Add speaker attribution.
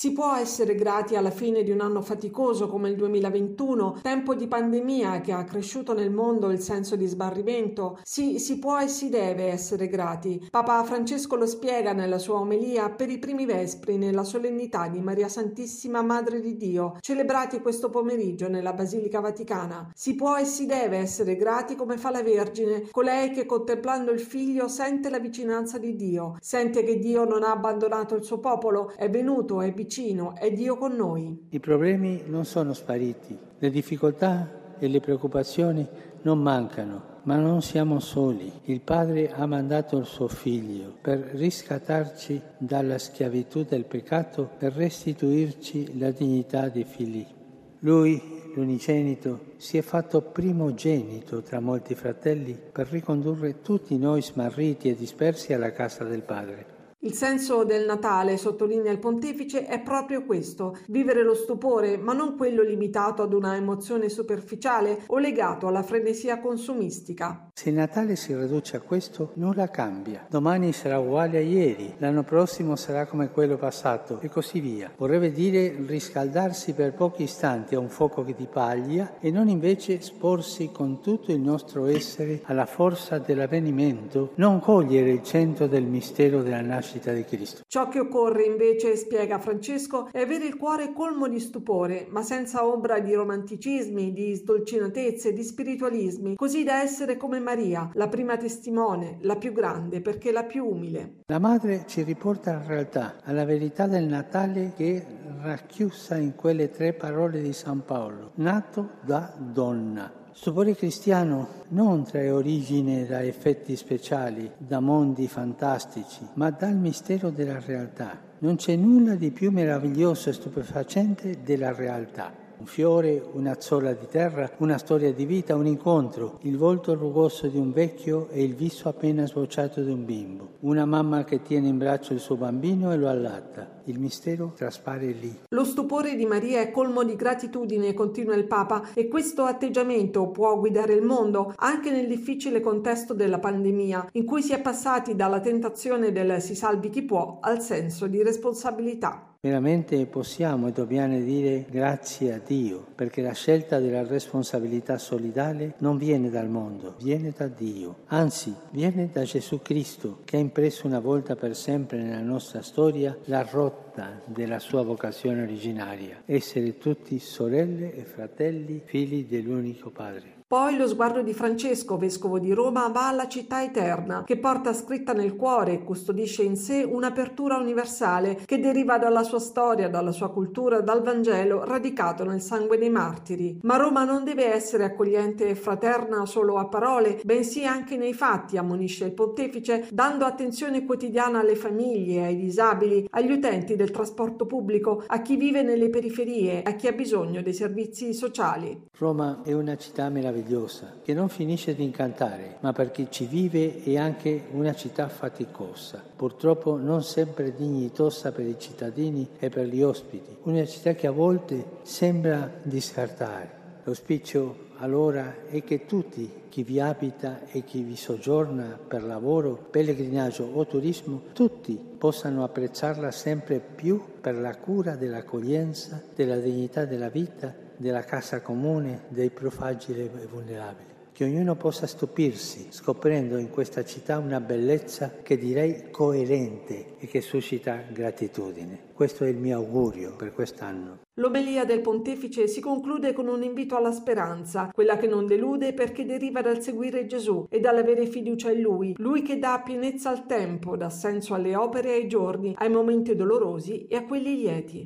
Speaker 1: Si può essere grati alla fine di un anno faticoso come il 2021, tempo di pandemia che ha cresciuto nel mondo il senso di sbarrimento? Sì, si può e si deve essere grati. Papa Francesco lo spiega nella sua omelia per i primi vespri nella solennità di Maria Santissima Madre di Dio, celebrati questo pomeriggio nella Basilica Vaticana. Si può e si deve essere grati come fa la Vergine, colei che contemplando il figlio sente la vicinanza di Dio, sente che Dio non ha abbandonato il suo popolo, è venuto, è vicino, è Dio con noi.
Speaker 2: I problemi non sono spariti, le difficoltà e le preoccupazioni non mancano, ma non siamo soli. Il Padre ha mandato il suo Figlio per riscattarci dalla schiavitù del peccato, per restituirci la dignità dei figli. Lui, l'unigenito, si è fatto primogenito tra molti fratelli per ricondurre tutti noi smarriti e dispersi alla casa del Padre.
Speaker 1: Il senso del Natale, sottolinea il pontefice, è proprio questo, vivere lo stupore, ma non quello limitato ad una emozione superficiale o legato alla frenesia consumistica.
Speaker 2: Se Natale si riduce a questo, nulla cambia. Domani sarà uguale a ieri, l'anno prossimo sarà come quello passato e così via. Vorrebbe dire riscaldarsi per pochi istanti a un fuoco di paglia e non invece sporsi con tutto il nostro essere alla forza dell'avvenimento, non cogliere il centro del mistero della nascita nascita di Cristo.
Speaker 1: Ciò che occorre invece, spiega Francesco, è avere il cuore colmo di stupore, ma senza ombra di romanticismi, di sdolcinatezze, di spiritualismi, così da essere come Maria, la prima testimone, la più grande, perché la più umile.
Speaker 2: La madre ci riporta alla realtà, alla verità del Natale che è racchiusa in quelle tre parole di San Paolo, nato da donna. Stupore cristiano non trae origine da effetti speciali, da mondi fantastici, ma dal mistero della realtà. Non c'è nulla di più meraviglioso e stupefacente della realtà. Un fiore, una zolla di terra, una storia di vita, un incontro, il volto rugoso di un vecchio e il viso appena sbocciato di un bimbo, una mamma che tiene in braccio il suo bambino e lo allatta. Il mistero traspare lì.
Speaker 1: Lo stupore di Maria è colmo di gratitudine, continua il Papa, e questo atteggiamento può guidare il mondo anche nel difficile contesto della pandemia, in cui si è passati dalla tentazione del si salvi chi può al senso di responsabilità.
Speaker 2: Veramente possiamo e dobbiamo dire grazie a Dio, perché la scelta della responsabilità solidale non viene dal mondo, viene da Dio. Anzi, viene da Gesù Cristo, che ha impresso una volta per sempre nella nostra storia la rotta della sua vocazione originaria, essere tutti sorelle e fratelli, figli dell'unico Padre.
Speaker 1: Poi lo sguardo di Francesco, vescovo di Roma, va alla città eterna, che porta scritta nel cuore e custodisce in sé un'apertura universale che deriva dalla sua storia, dalla sua cultura, dal Vangelo radicato nel sangue dei martiri. Ma Roma non deve essere accogliente e fraterna solo a parole, bensì anche nei fatti, ammonisce il pontefice, dando attenzione quotidiana alle famiglie, ai disabili, agli utenti del trasporto pubblico, a chi vive nelle periferie, a chi ha bisogno dei servizi sociali.
Speaker 2: Roma è una città meravigliosa meravigliosa che non finisce di incantare, ma per chi ci vive è anche una città faticosa, purtroppo non sempre dignitosa per i cittadini e per gli ospiti, una città che a volte sembra di scartare. L'auspicio allora è che tutti, chi vi abita e chi vi soggiorna per lavoro, pellegrinaggio o turismo, tutti possano apprezzarla sempre più per la cura dell'accoglienza, della dignità della vita della casa comune dei più fragili e vulnerabili. Che ognuno possa stupirsi scoprendo in questa città una bellezza che direi coerente e che suscita gratitudine. Questo è il mio augurio per quest'anno.
Speaker 1: L'omelia del pontefice si conclude con un invito alla speranza, quella che non delude perché deriva dal seguire Gesù e dall'avere fiducia in Lui, Lui che dà pienezza al tempo, dà senso alle opere e ai giorni, ai momenti dolorosi e a quelli lieti.